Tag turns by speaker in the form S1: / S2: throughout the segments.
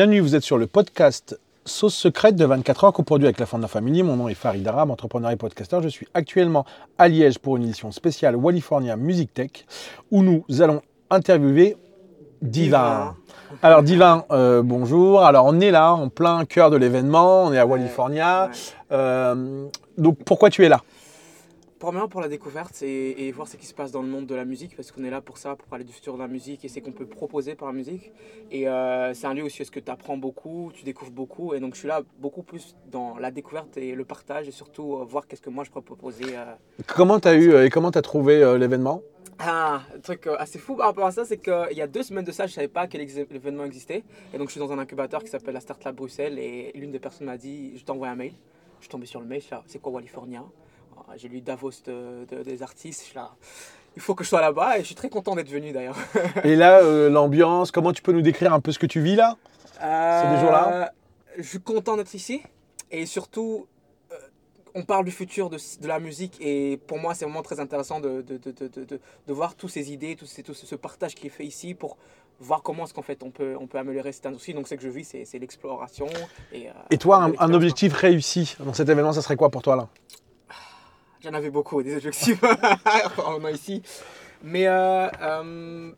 S1: Bienvenue, vous êtes sur le podcast Sauce secrète de 24 heures coproduit avec la Fonda Family. Mon nom est Farid Arab, entrepreneur et podcasteur. Je suis actuellement à Liège pour une édition spéciale California Music Tech où nous allons interviewer Divin. Alors Divin, euh, bonjour. Alors on est là en plein cœur de l'événement, on est à California. Euh, donc pourquoi tu es là?
S2: Premièrement pour la découverte et, et voir ce qui se passe dans le monde de la musique parce qu'on est là pour ça, pour parler du futur de la musique et ce qu'on peut proposer par la musique. Et euh, c'est un lieu aussi où est-ce que tu apprends beaucoup, tu découvres beaucoup et donc je suis là beaucoup plus dans la découverte et le partage et surtout euh, voir qu'est-ce que moi je peux proposer. euh.
S1: Comment tu as eu et comment tu as trouvé l'événement?
S2: Ah, un truc assez fou par rapport à ça, c'est qu'il y a deux semaines de ça, je savais pas quel événement existait et donc je suis dans un incubateur qui s'appelle la Start Lab Bruxelles et l'une des personnes m'a dit, je t'envoie un mail. Je suis tombé sur le mail, c'est quoi California J'ai lu Davos de- de- des artistes, je suis là, il faut que je sois là-bas et je suis très content d'être venu d'ailleurs.
S1: Et là, euh, l'ambiance, comment tu peux nous décrire un peu ce que tu vis là? Des jours-là?
S2: Euh, Je suis content d'être ici et surtout, euh, on parle du futur de, de la musique et pour moi c'est vraiment très intéressant de, de, de, de, de, de- de voir toutes ces idées, tout, ces- tout ce partage qui est fait ici pour voir comment est-ce qu'en fait on peut, on peut améliorer cette industrie. Donc ce que je vis c'est c'est l'exploration. Et, euh,
S1: Et toi, un, objectif réussi dans cet événement, ça serait quoi pour toi là?
S2: J'en avais beaucoup, des objectifs en a ici. Mais euh, euh,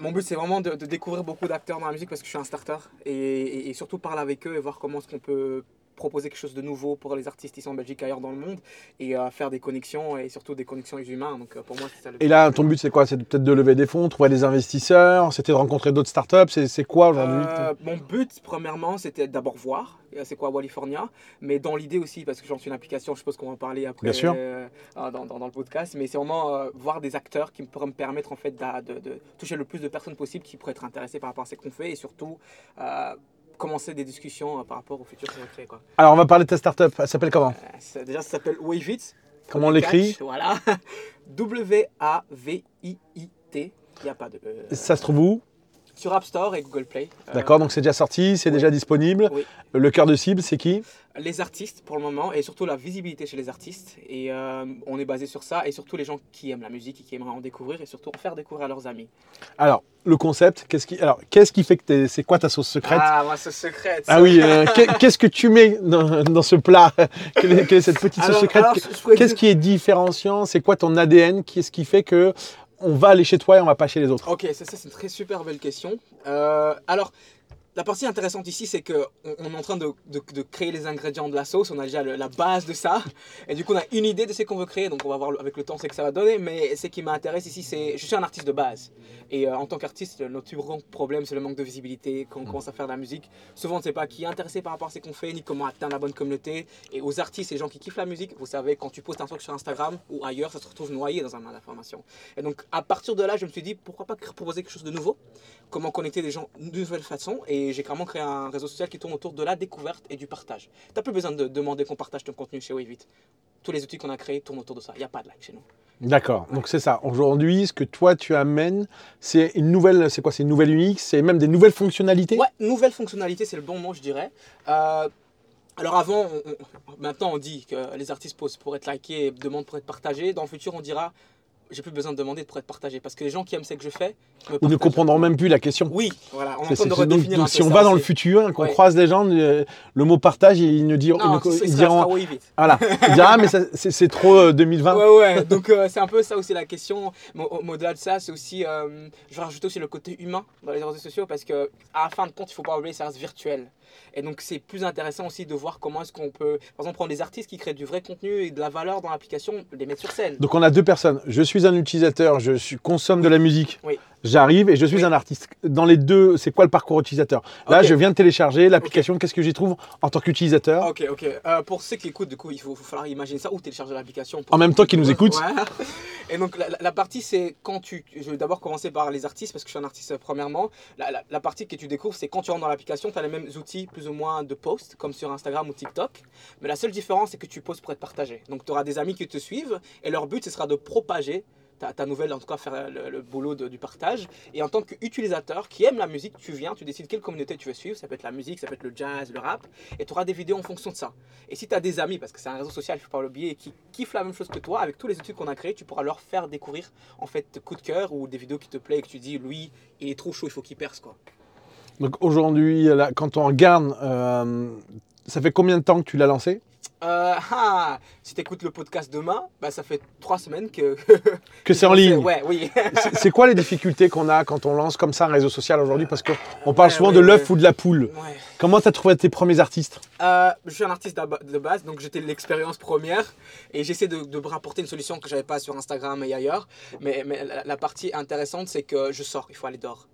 S2: mon but, c'est vraiment de, découvrir beaucoup d'acteurs dans la musique parce que je suis un starter. Et- et surtout parler avec eux et voir comment est-ce qu'on peut proposer quelque chose de nouveau pour les artistes ici en Belgique ailleurs dans le monde. Et euh, faire des connexions et surtout des connexions humains. Donc euh, pour moi, c'est ça le
S1: Et là, ton but, c'est quoi? C'est peut-être de lever des fonds, trouver des investisseurs, c'était de rencontrer d'autres startups, c'est quoi aujourd'hui?
S2: Euh, mon but, premièrement, c'était d'abord voir c'est quoi California, mais dans l'idée aussi, parce que j'en suis une application, je suppose qu'on va en parler après
S1: Bien sûr.
S2: euh, euh, dans, dans- dans le podcast, mais c'est vraiment euh, voir des acteurs qui pourraient me permettre en fait de, de toucher le plus de personnes possible qui pourraient être intéressées par rapport à ce qu'on fait et surtout euh, commencer des discussions euh, par rapport au futur qu'on va créer. Quoi.
S1: Alors, on va parler de ta startup, elle s'appelle comment?
S2: Euh, ça- déjà, ça s'appelle Waveit.
S1: Comment on l'écrit?
S2: Voilà. W-A-V-I-I-T. Il n'y a pas de. E.
S1: Ça se trouve où?
S2: Sur App Store et Google Play. Euh,
S1: D'accord, donc c'est déjà sorti, c'est
S2: oui.
S1: déjà disponible.
S2: Oui.
S1: Le cœur de cible, c'est qui?
S2: Les artistes pour le moment et surtout la visibilité chez les artistes et euh, on est basé sur ça et surtout les gens qui aiment la musique et qui aimeraient en découvrir et surtout en faire découvrir à leurs amis.
S1: Alors, le concept, qu'est-ce qui, alors, qu'est-ce qui fait que c'est quoi ta sauce secrète?
S2: Ah, moi ce secret.
S1: Ah oui, euh, qu'est- qu'est-ce que tu mets dans, dans ce plat? Quelle est, quelle est cette petite sauce secrète? Qu'est-ce qui est différenciant? C'est quoi ton ADN Qu'est-ce qui fait que on va aller chez toi et on va pas chez les autres
S2: Ok, ça, ça, c'est une très super belle question. Euh, alors, la partie intéressante ici, c'est qu'on on est en train de, créer les ingrédients de la sauce. On a déjà la base de ça. Et du coup, on a une idée de ce qu'on veut créer. Donc, on va voir avec le temps ce que ça va donner. Mais ce qui m'intéresse ici, c'est. Je suis un artiste de base. Et euh, en tant qu'artiste, notre plus grand problème, c'est le manque de visibilité. Quand on commence à faire de la musique, souvent, on ne sait pas qui est intéressé par rapport à ce qu'on fait, ni comment atteindre la bonne communauté. Et aux artistes les gens qui kiffent la musique, vous savez, quand tu postes un truc sur Instagram ou ailleurs, ça se retrouve noyé dans un man d'information. Et donc, à partir de là, je me suis dit, pourquoi pas proposer quelque chose de nouveau? Comment connecter des gens d'une nouvelle façon? Et j'ai carrément créé un réseau social qui tourne autour de la découverte et du partage. T'as plus besoin de demander qu'on partage ton contenu chez Waveit. Tous les outils qu'on a créés tournent autour de ça. Il n'y a pas de like chez nous.
S1: D'accord. Donc c'est ça. Aujourd'hui, ce que toi tu amènes, c'est une nouvelle, c'est quoi? C'est une nouvelle UX, c'est même des nouvelles fonctionnalités?
S2: Ouais, nouvelle fonctionnalité, c'est le bon mot, je dirais. Euh, alors avant, on- on- maintenant on dit que les artistes posent pour être likés et demandent pour être partagés. Dans le futur, on dira, j'ai plus besoin de demander pour être partagé. Parce que les gens qui aiment ce que je fais,
S1: Ou ne comprendront même plus la question.
S2: Oui, voilà, on
S1: C'est- donc, donc si on
S2: ça
S1: va dans le futur, et qu'on
S2: Ouais.
S1: croise des gens, le, le mot partage, ils ne diront,
S2: Non,
S1: ils, ne- ils diront, voilà, ils diront, ah mais c'est trop euh, 2020.
S2: Ouais, ouais, donc euh, c'est un peu ça aussi la question. Mais au- au-delà de ça, c'est aussi, euh, je vais rajouter aussi le côté humain dans les réseaux sociaux parce que à la fin de compte, il faut pas oublier, ça reste virtuel. Et donc c'est plus intéressant aussi de voir comment est-ce qu'on peut, par exemple, prendre des artistes qui créent du vrai contenu et de la valeur dans l'application, les mettre sur scène.
S1: Donc on a deux personnes. Je suis un utilisateur, je suis, consomme de la musique.
S2: Oui.
S1: J'arrive et je suis
S2: Oui.
S1: un artiste. Dans les deux, c'est quoi le parcours utilisateur? Là, je viens de télécharger l'application. Qu'est-ce que j'y trouve en tant qu'utilisateur?
S2: Ok, ok. Euh, pour ceux qui écoutent, du coup, il faut, faut falloir imaginer ça ou télécharger l'application.
S1: En même temps qu'ils nous écoutent.
S2: Ouais. Et donc la, partie c'est quand tu, je vais d'abord commencer par les artistes parce que je suis un artiste euh, premièrement. La, la- la partie que tu découvres c'est quand tu rentres dans l'application, tu as les mêmes outils plus ou moins de post comme sur Instagram ou TikTok. Mais la seule différence c'est que tu postes pour être partagé. Donc tu auras des amis qui te suivent et leur but ce sera de propager ta, nouvelle, en tout cas faire le, boulot du partage. Et en tant qu'utilisateur qui aime la musique, tu viens, tu décides quelle communauté tu veux suivre. Ça peut être la musique, ça peut être le jazz, le rap. Et tu auras des vidéos en fonction de ça. Et si tu as des amis, parce que c'est un réseau social, il faut pas l'oublier, qui kiffent la même chose que toi, avec tous les outils qu'on a créés, tu pourras leur faire découvrir en fait coup de cœur ou des vidéos qui te plaisent et que tu dis, lui, il est trop chaud, il faut qu'il perce quoi.
S1: Donc aujourd'hui, quand on regarde, euh, ça fait combien de temps que tu l'as lancé?
S2: Euh, ah, si tu écoutes le podcast demain, bah, ça fait trois semaines que.
S1: Que c'est en ligne
S2: Ouais, oui.
S1: C'est- quoi les difficultés qu'on a quand on lance comme ça un réseau social aujourd'hui? Parce qu'on parle
S2: Ouais,
S1: souvent
S2: ouais,
S1: de l'œuf
S2: ouais.
S1: ou de la poule. Comment tu as trouvé tes premiers artistes?
S2: Euh, je suis un artiste de base, donc j'étais l'expérience première et j'essaie de, de rapporter une solution que j'avais pas sur Instagram et ailleurs. Mais, mais la, la partie intéressante, c'est que je sors, il faut aller dehors.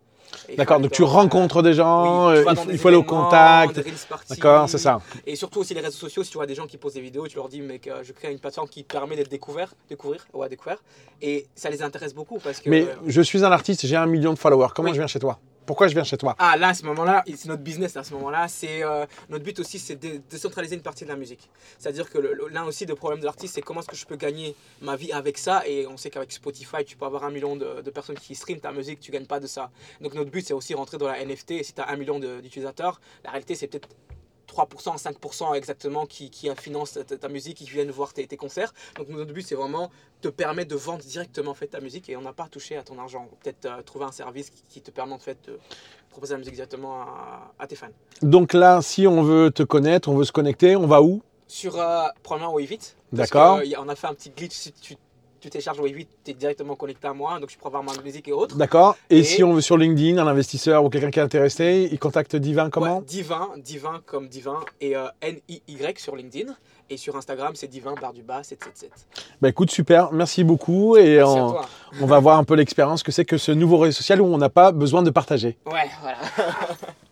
S1: D'accord, donc tu rencontres des gens,
S2: Oui,
S1: euh, il faut,
S2: des
S1: il faut aller au contact. D'accord, c'est ça.
S2: Et surtout aussi les réseaux sociaux, si tu vois des gens qui posent des vidéos, tu leur dis mec, euh, je crée une plateforme qui permet d'être découvert, découvrir, ouais, découvert. Et ça les intéresse beaucoup parce que.
S1: Mais je suis un artiste, j'ai un million de followers. Comment
S2: Oui.
S1: je viens chez toi? Pourquoi je viens chez toi?
S2: Ah là, à ce moment-là, c'est notre business à ce moment-là. C'est euh, notre but aussi, c'est de décentraliser une partie de la musique. C'est-à-dire que l'un aussi des problèmes de l'artiste, c'est comment est-ce que je peux gagner ma vie avec ça? Et on sait qu'avec Spotify, tu peux avoir un million de, personnes qui streament ta musique, tu gagnes pas de ça. Donc notre but, c'est aussi rentrer dans la NFT. Et si tu as un million d'utilisateurs, la réalité, c'est peut-être 3%, 5% exactement qui, qui financent ta, ta musique, qui viennent voir tes, tes concerts. Donc notre but, c'est vraiment te permettre de vendre directement en fait, ta musique et on n'a pas touché à ton argent. Peut-être euh, trouver un service qui, qui te permet en fait de proposer la musique directement à, à tes fans.
S1: Donc là, si on veut te connaître, on veut se connecter, on va où?
S2: Sur euh, premièrement Waveit.
S1: D'accord.
S2: On a fait un petit glitch. Si tu, tu télécharges Waveit, tu es directement connecté à moi, donc je peux avoir ma musique et autres.
S1: D'accord. Et,
S2: Et-
S1: si on veut sur LinkedIn, un investisseur ou quelqu'un qui est intéressé, il contacte Divin comment
S2: Ouais, Divin, Divin comme Divin et euh, N-I-Y sur LinkedIn. Et sur Instagram, c'est Divin barre du bas 777.
S1: Bah écoute, super, merci beaucoup. Et
S2: Merci
S1: on, on va voir un peu l'expérience que c'est que ce nouveau réseau social où on n'a pas besoin de partager.
S2: Ouais, voilà.